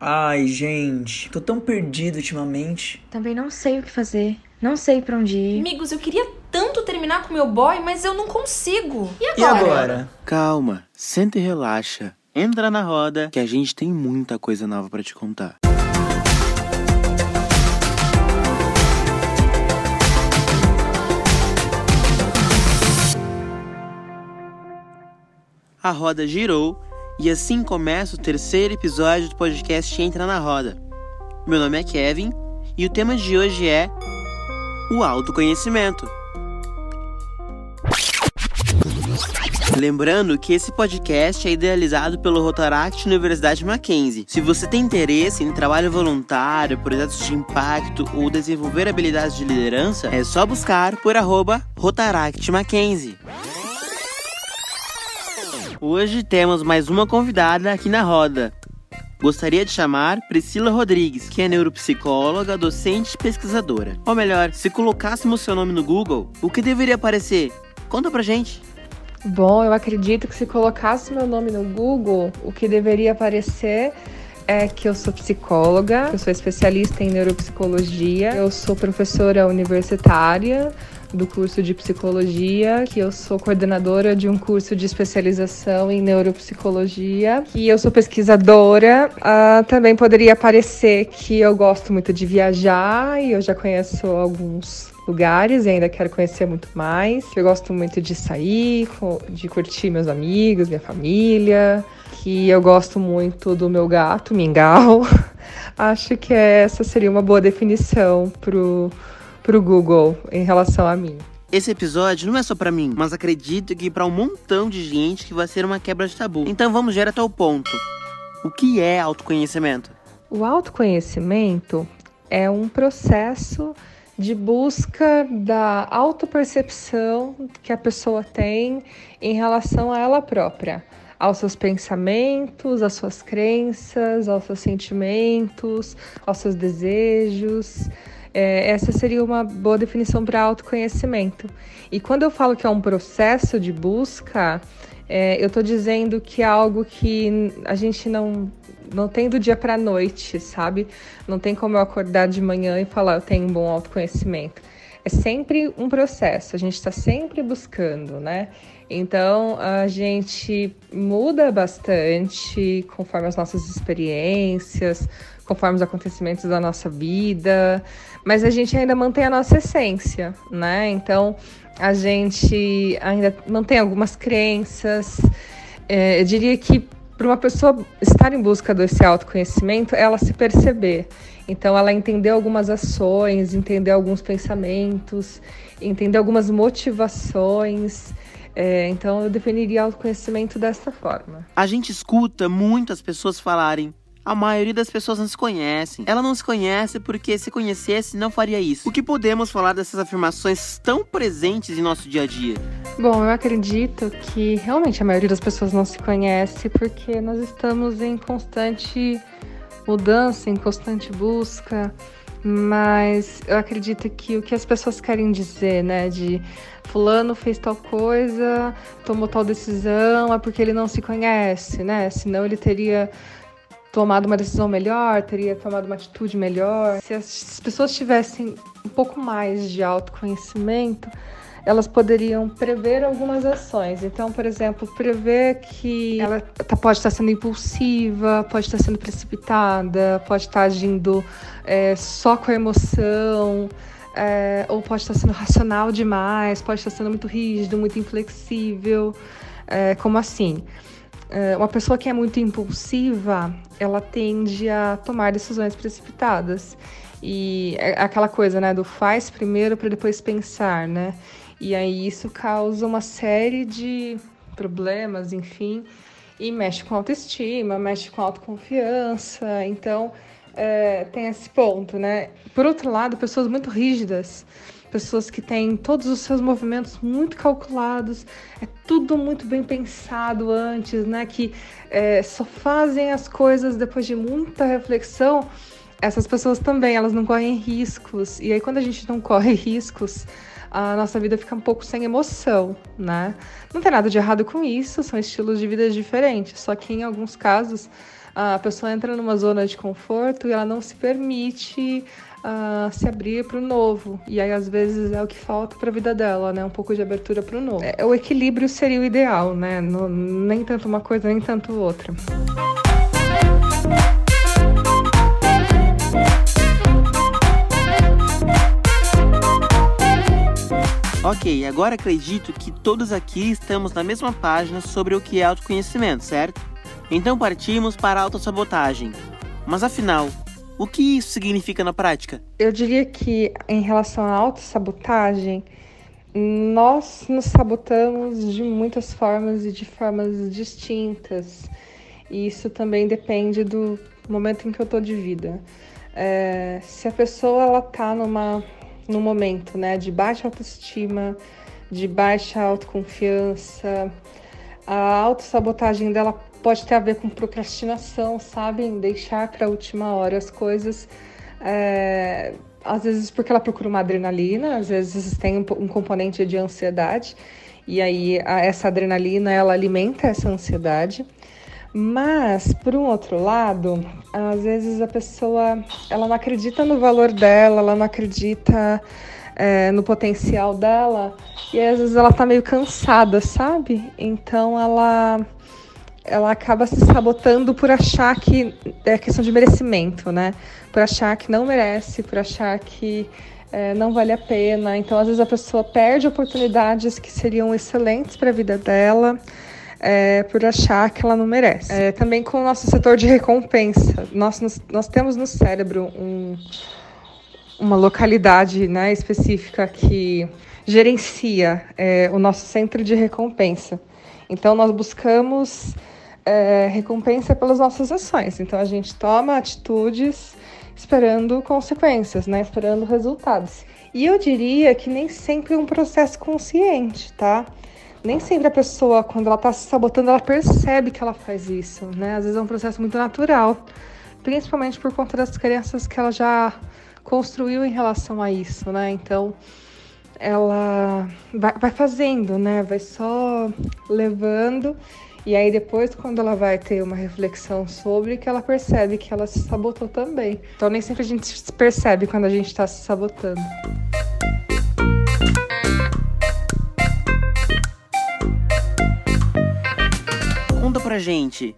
Ai, gente, tô tão perdido ultimamente. Também não sei o que fazer. Não sei para onde ir. Amigos, eu queria tanto terminar com meu boy, mas eu não consigo. E agora? E agora? Calma, senta e relaxa. Entra na roda que a gente tem muita coisa nova para te contar. A roda girou e assim começa o terceiro episódio do podcast Entra na Roda. Meu nome é Kevin e o tema de hoje é o autoconhecimento. Lembrando que esse podcast é idealizado pelo Rotaract Universidade Mackenzie. Se você tem interesse em trabalho voluntário, projetos de impacto ou desenvolver habilidades de liderança, é só buscar por arroba Rotaract Mackenzie. Hoje temos mais uma convidada aqui na roda. Gostaria de chamar Priscila Rodrigues, que é neuropsicóloga, docente e pesquisadora. Ou melhor, se colocássemos seu nome no Google, o que deveria aparecer? Conta pra gente. Bom, eu acredito que se colocasse meu nome no Google, o que deveria aparecer é que eu sou psicóloga, eu sou especialista em neuropsicologia, eu sou professora universitária, do curso de psicologia, que eu sou coordenadora de um curso de especialização em neuropsicologia, e eu sou pesquisadora. Uh, também poderia parecer que eu gosto muito de viajar e eu já conheço alguns lugares e ainda quero conhecer muito mais. Eu gosto muito de sair, de curtir meus amigos, minha família, que eu gosto muito do meu gato, Mingau. Acho que essa seria uma boa definição pro pro Google em relação a mim. Esse episódio não é só para mim, mas acredito que para um montão de gente que vai ser uma quebra de tabu. Então vamos direto ao ponto. O que é autoconhecimento? O autoconhecimento é um processo de busca da autopercepção que a pessoa tem em relação a ela própria, aos seus pensamentos, às suas crenças, aos seus sentimentos, aos seus desejos. É, essa seria uma boa definição para autoconhecimento. E quando eu falo que é um processo de busca, é, eu estou dizendo que é algo que a gente não, não tem do dia para a noite, sabe? Não tem como eu acordar de manhã e falar eu tenho um bom autoconhecimento. É sempre um processo, a gente está sempre buscando, né? Então a gente muda bastante conforme as nossas experiências, conforme os acontecimentos da nossa vida, mas a gente ainda mantém a nossa essência, né? Então a gente ainda mantém algumas crenças. É, eu diria que para uma pessoa estar em busca desse autoconhecimento, ela se perceber. Então, ela entender algumas ações, entender alguns pensamentos, entender algumas motivações. É, então, eu definiria autoconhecimento dessa forma. A gente escuta muitas pessoas falarem: a maioria das pessoas não se conhecem. Ela não se conhece porque se conhecesse não faria isso. O que podemos falar dessas afirmações tão presentes em nosso dia a dia? Bom, eu acredito que realmente a maioria das pessoas não se conhece porque nós estamos em constante mudança, em constante busca. Mas eu acredito que o que as pessoas querem dizer, né, de fulano fez tal coisa, tomou tal decisão, é porque ele não se conhece, né? Senão ele teria tomado uma decisão melhor, teria tomado uma atitude melhor. Se as pessoas tivessem um pouco mais de autoconhecimento, elas poderiam prever algumas ações. Então, por exemplo, prever que ela tá, pode estar sendo impulsiva, pode estar sendo precipitada, pode estar agindo é, só com a emoção. É, ou pode estar sendo racional demais, pode estar sendo muito rígido, muito inflexível. É, como assim? É, uma pessoa que é muito impulsiva, ela tende a tomar decisões precipitadas. E é aquela coisa, né, do faz primeiro para depois pensar, né? E aí isso causa uma série de problemas, enfim, e mexe com autoestima, mexe com autoconfiança. Então, é, tem esse ponto, né? Por outro lado, pessoas muito rígidas pessoas que têm todos os seus movimentos muito calculados, é tudo muito bem pensado antes, né? Que é, só fazem as coisas depois de muita reflexão. Essas pessoas também, elas não correm riscos. E aí, quando a gente não corre riscos, a nossa vida fica um pouco sem emoção, né? Não tem nada de errado com isso, são estilos de vida diferentes, só que em alguns casos a pessoa entra numa zona de conforto e ela não se permite uh, se abrir para o novo. E aí, às vezes, é o que falta para a vida dela, né? Um pouco de abertura para o novo. É, o equilíbrio seria o ideal, né? No, nem tanto uma coisa, nem tanto outra. Ok, agora acredito que todos aqui estamos na mesma página sobre o que é autoconhecimento, certo? Então partimos para a autossabotagem. Mas afinal, o que isso significa na prática? Eu diria que em relação à autossabotagem, nós nos sabotamos de muitas formas e de formas distintas. E isso também depende do momento em que eu tô de vida. É, se a pessoa ela tá numa no momento, né, de baixa autoestima, de baixa autoconfiança. A autossabotagem dela pode ter a ver com procrastinação, sabe? Deixar para a última hora as coisas. É, às vezes porque ela procura uma adrenalina, às vezes tem um componente de ansiedade, e aí a, essa adrenalina ela alimenta essa ansiedade. Mas, por um outro lado, às vezes a pessoa ela não acredita no valor dela, ela não acredita é, no potencial dela, e às vezes ela tá meio cansada, sabe? Então ela ela acaba se sabotando por achar que é questão de merecimento, né? Por achar que não merece, por achar que é, não vale a pena. Então, às vezes, a pessoa perde oportunidades que seriam excelentes para a vida dela é, por achar que ela não merece. É, também com o nosso setor de recompensa. Nós, nós, nós temos no cérebro um, uma localidade né, específica que gerencia é, o nosso centro de recompensa. Então, nós buscamos é, recompensa pelas nossas ações. Então, a gente toma atitudes esperando consequências, né, esperando resultados. E eu diria que nem sempre é um processo consciente, tá? nem sempre a pessoa, quando ela está se sabotando, ela percebe que ela faz isso, né? Às vezes é um processo muito natural, principalmente por conta das crenças que ela já construiu em relação a isso, né? Então, ela vai, vai fazendo, né? Vai só levando. E aí depois, quando ela vai ter uma reflexão sobre, que ela percebe que ela se sabotou também. Então nem sempre a gente percebe quando a gente está se sabotando. pra gente.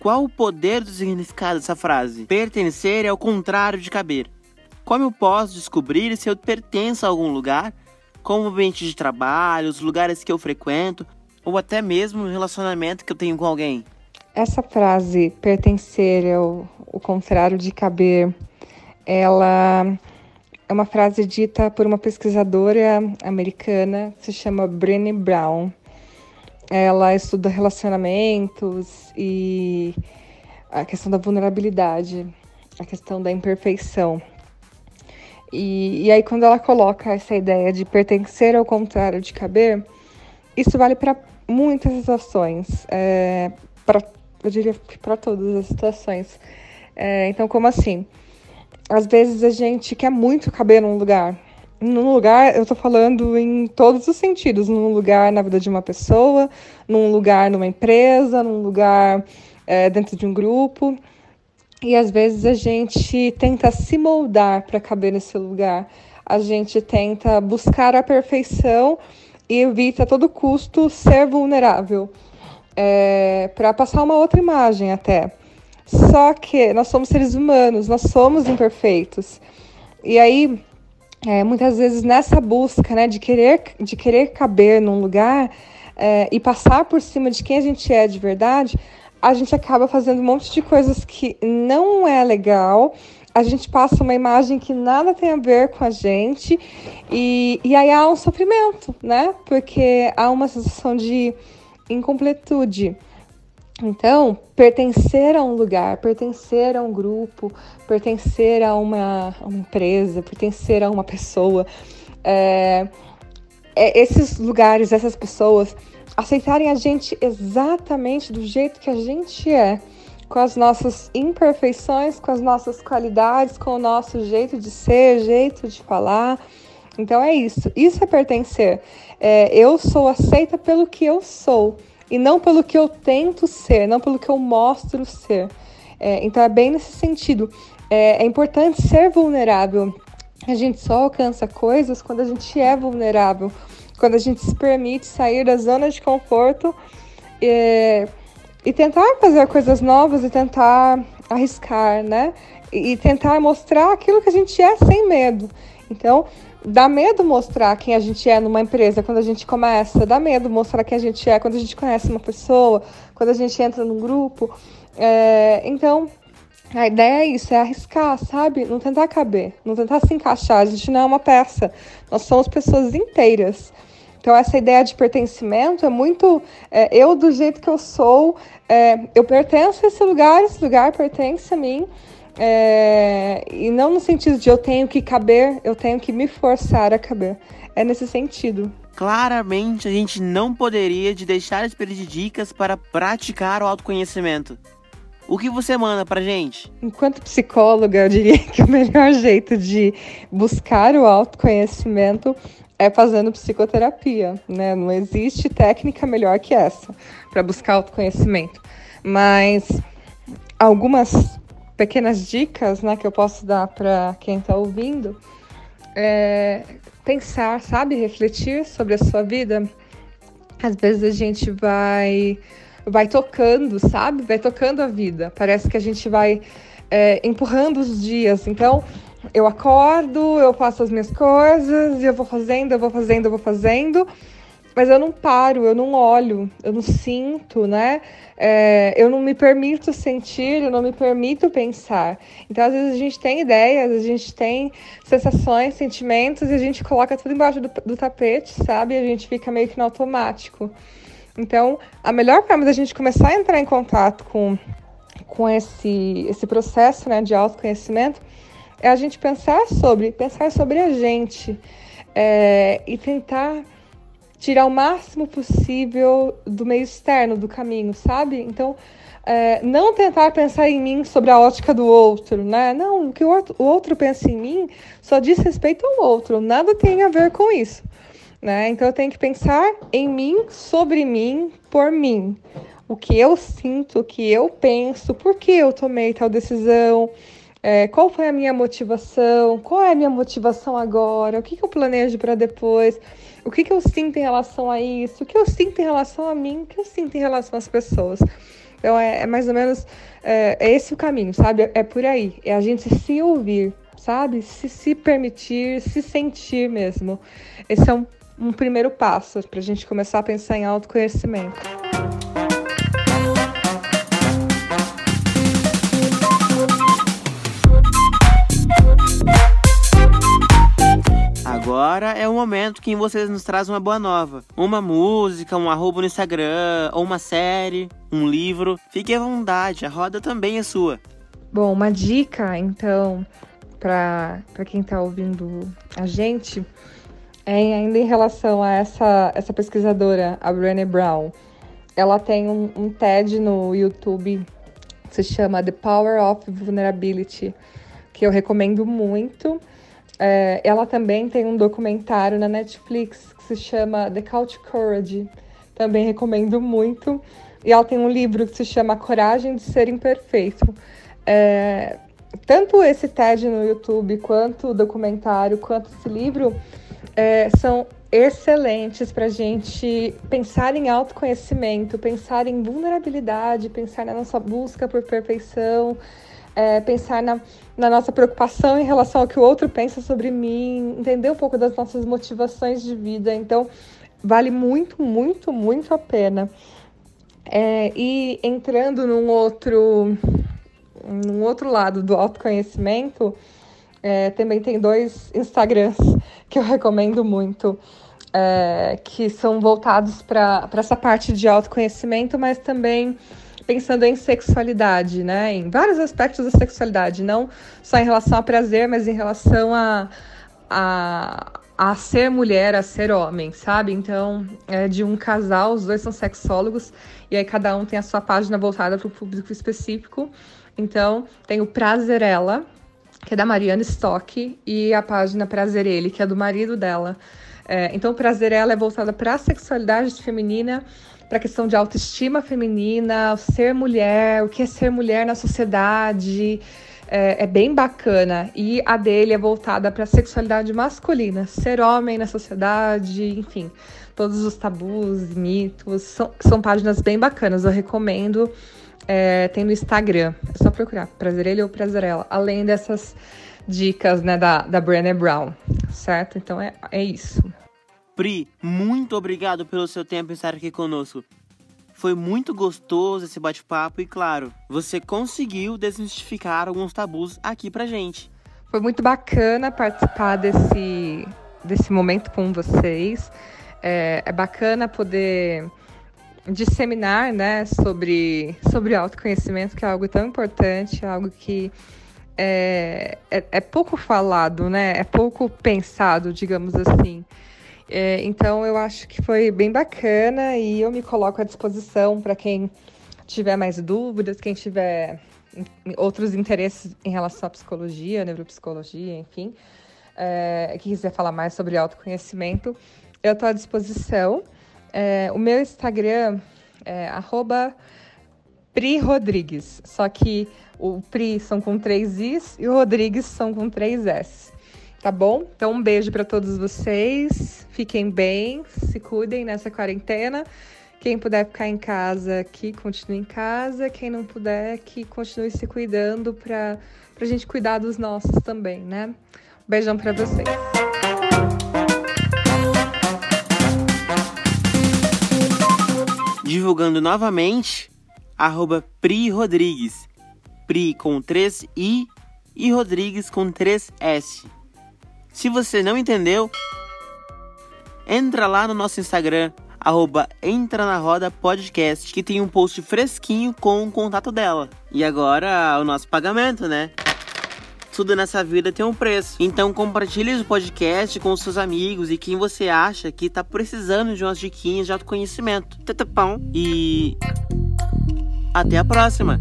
Qual o poder do significado dessa frase? Pertencer é o contrário de caber. Como eu posso descobrir se eu pertenço a algum lugar, como o ambiente de trabalho, os lugares que eu frequento, ou até mesmo o relacionamento que eu tenho com alguém? Essa frase, pertencer é o, contrário de caber, ela é uma frase dita por uma pesquisadora americana se chama Brené Brown. Ela estuda relacionamentos e a questão da vulnerabilidade, a questão da imperfeição. E, e aí, quando ela coloca essa ideia de pertencer ao contrário de caber, isso vale para muitas situações, é, pra, eu diria que para todas as situações. É, então, como assim? Às vezes a gente quer muito caber num lugar, num lugar, eu tô falando em todos os sentidos, num lugar na vida de uma pessoa, num lugar numa empresa, num lugar é, dentro de um grupo. E às vezes a gente tenta se moldar para caber nesse lugar. A gente tenta buscar a perfeição e evita a todo custo ser vulnerável. É, para passar uma outra imagem até. Só que nós somos seres humanos, nós somos imperfeitos. E aí é, muitas vezes nessa busca né, de, querer, de querer caber num lugar é, e passar por cima de quem a gente é de verdade, a gente acaba fazendo um monte de coisas que não é legal. A gente passa uma imagem que nada tem a ver com a gente, e, e aí há um sofrimento, né? Porque há uma sensação de incompletude. Então, pertencer a um lugar, pertencer a um grupo, pertencer a uma, a uma empresa, pertencer a uma pessoa, é, é, esses lugares, essas pessoas aceitarem a gente exatamente do jeito que a gente é, com as nossas imperfeições, com as nossas qualidades, com o nosso jeito de ser, jeito de falar. Então é isso. Isso é pertencer. É, eu sou aceita pelo que eu sou e não pelo que eu tento ser, não pelo que eu mostro ser. É, então é bem nesse sentido. É, é importante ser vulnerável. A gente só alcança coisas quando a gente é vulnerável, quando a gente se permite sair da zona de conforto e, e tentar fazer coisas novas e tentar arriscar, né? E, tentar mostrar aquilo que a gente é sem medo. Então, dá medo mostrar quem a gente é numa empresa quando a gente começa, dá medo mostrar quem a gente é quando a gente conhece uma pessoa, quando a gente entra num grupo. É, então, a ideia é isso, é arriscar, sabe? Não tentar caber, não tentar se encaixar. A gente não é uma peça, nós somos pessoas inteiras. Então, essa ideia de pertencimento é muito. É, eu, do jeito que eu sou, é, eu pertenço a esse lugar, esse lugar pertence a mim. É, e não no sentido de eu tenho que caber, eu tenho que me forçar a caber. É nesse sentido. Claramente, a gente não poderia de deixar de pedir dicas para praticar o autoconhecimento. O que você manda pra gente? Enquanto psicóloga, eu diria que o melhor jeito de buscar o autoconhecimento é fazendo psicoterapia, né? Não existe técnica melhor que essa para buscar autoconhecimento. Mas algumas pequenas dicas né, que eu posso dar para quem está ouvindo é pensar, sabe? Refletir sobre a sua vida. Às vezes a gente vai, vai tocando, sabe? Vai tocando a vida. Parece que a gente vai é, empurrando os dias. Então, eu acordo, eu faço as minhas coisas, eu vou fazendo, eu vou fazendo, eu vou fazendo mas eu não paro, eu não olho, eu não sinto, né? É, eu não me permito sentir, eu não me permito pensar. Então, às vezes, a gente tem ideias, a gente tem sensações, sentimentos, e a gente coloca tudo embaixo do, do tapete, sabe? E a gente fica meio que no automático. Então, a melhor forma da gente começar a entrar em contato com, com esse, esse processo né, de autoconhecimento é a gente pensar sobre, pensar sobre a gente é, e tentar tirar o máximo possível do meio externo do caminho, sabe? Então, é, não tentar pensar em mim sobre a ótica do outro, né? Não, o que o outro, o outro pensa em mim só diz respeito ao outro, nada tem a ver com isso, né? Então, eu tenho que pensar em mim, sobre mim, por mim. O que eu sinto, o que eu penso, por que eu tomei tal decisão, é, qual foi a minha motivação, qual é a minha motivação agora, o que, que eu planejo para depois o que, que eu sinto em relação a isso, o que eu sinto em relação a mim, o que eu sinto em relação às pessoas. Então é, é mais ou menos é, é, esse o caminho, sabe? É por aí. É a gente se ouvir, sabe? Se se permitir, se sentir mesmo. Esse é um, um primeiro passo para a gente começar a pensar em autoconhecimento. Agora é o momento que vocês nos trazem uma boa nova. Uma música, um arroba no Instagram, ou uma série, um livro. Fique à vontade, a roda também é sua. Bom, uma dica, então, para quem está ouvindo a gente, é ainda em relação a essa, essa pesquisadora, a Brené Brown. Ela tem um, um TED no YouTube que se chama The Power of Vulnerability, que eu recomendo muito. É, ela também tem um documentário na Netflix que se chama The Couch Courage. Também recomendo muito. E ela tem um livro que se chama Coragem de Ser Imperfeito. É, tanto esse TED no YouTube, quanto o documentário, quanto esse livro, é, são excelentes para a gente pensar em autoconhecimento, pensar em vulnerabilidade, pensar na nossa busca por perfeição, é, pensar na, na nossa preocupação em relação ao que o outro pensa sobre mim, entender um pouco das nossas motivações de vida. Então, vale muito, muito, muito a pena. É, e entrando num outro, num outro lado do autoconhecimento, é, também tem dois Instagrams que eu recomendo muito, é, que são voltados para essa parte de autoconhecimento, mas também pensando em sexualidade, né? Em vários aspectos da sexualidade, não só em relação a prazer, mas em relação a, a, a ser mulher, a ser homem, sabe? Então, é de um casal, os dois são sexólogos, e aí cada um tem a sua página voltada para o público específico. Então, tem o Prazerela, que é da Mariana Stock, e a página Prazer Ele, que é do marido dela. É, então, prazer ela é voltada para a sexualidade feminina, para a questão de autoestima feminina, ser mulher, o que é ser mulher na sociedade. É, é bem bacana. E a dele é voltada para a sexualidade masculina, ser homem na sociedade, enfim, todos os tabus, mitos. São, são páginas bem bacanas, eu recomendo. É, tem no Instagram, é só procurar Prazer Ele ou Prazer Ela, além dessas dicas né, da, da Brené Brown, certo? Então é, é isso. Pri, muito obrigado pelo seu tempo em estar aqui conosco. Foi muito gostoso esse bate-papo e, claro, você conseguiu desmistificar alguns tabus aqui pra gente. Foi muito bacana participar desse, desse momento com vocês. É, é bacana poder disseminar né, sobre, sobre autoconhecimento, que é algo tão importante, algo que é, é, é, pouco falado, né? É pouco pensado, digamos assim. É, então eu acho que foi bem bacana e eu me coloco à disposição para quem tiver mais dúvidas, quem tiver outros interesses em relação à psicologia, neuropsicologia, enfim, é, que quiser falar mais sobre autoconhecimento, eu estou à disposição. É, o meu Instagram é arroba Pri Rodrigues, só que o Pri são com três Is e o Rodrigues são com três S. Tá bom? Então, um beijo para todos vocês. Fiquem bem, se cuidem nessa quarentena. Quem puder ficar em casa, que continue em casa. Quem não puder, que continue se cuidando para a gente cuidar dos nossos também, né? Beijão para vocês. divulgando novamente, arroba Pri Rodrigues. Pri com 3 I e Rodrigues com 3 S. Se você não entendeu, entra lá no nosso Instagram, arroba Entra na Roda Podcast, que tem um post fresquinho com o contato dela. E agora o nosso pagamento, né? tudo nessa vida tem um preço. Então compartilhe o podcast com seus amigos e quem você acha que tá precisando de umas diquinhas de autoconhecimento. Tetapão. E até a próxima.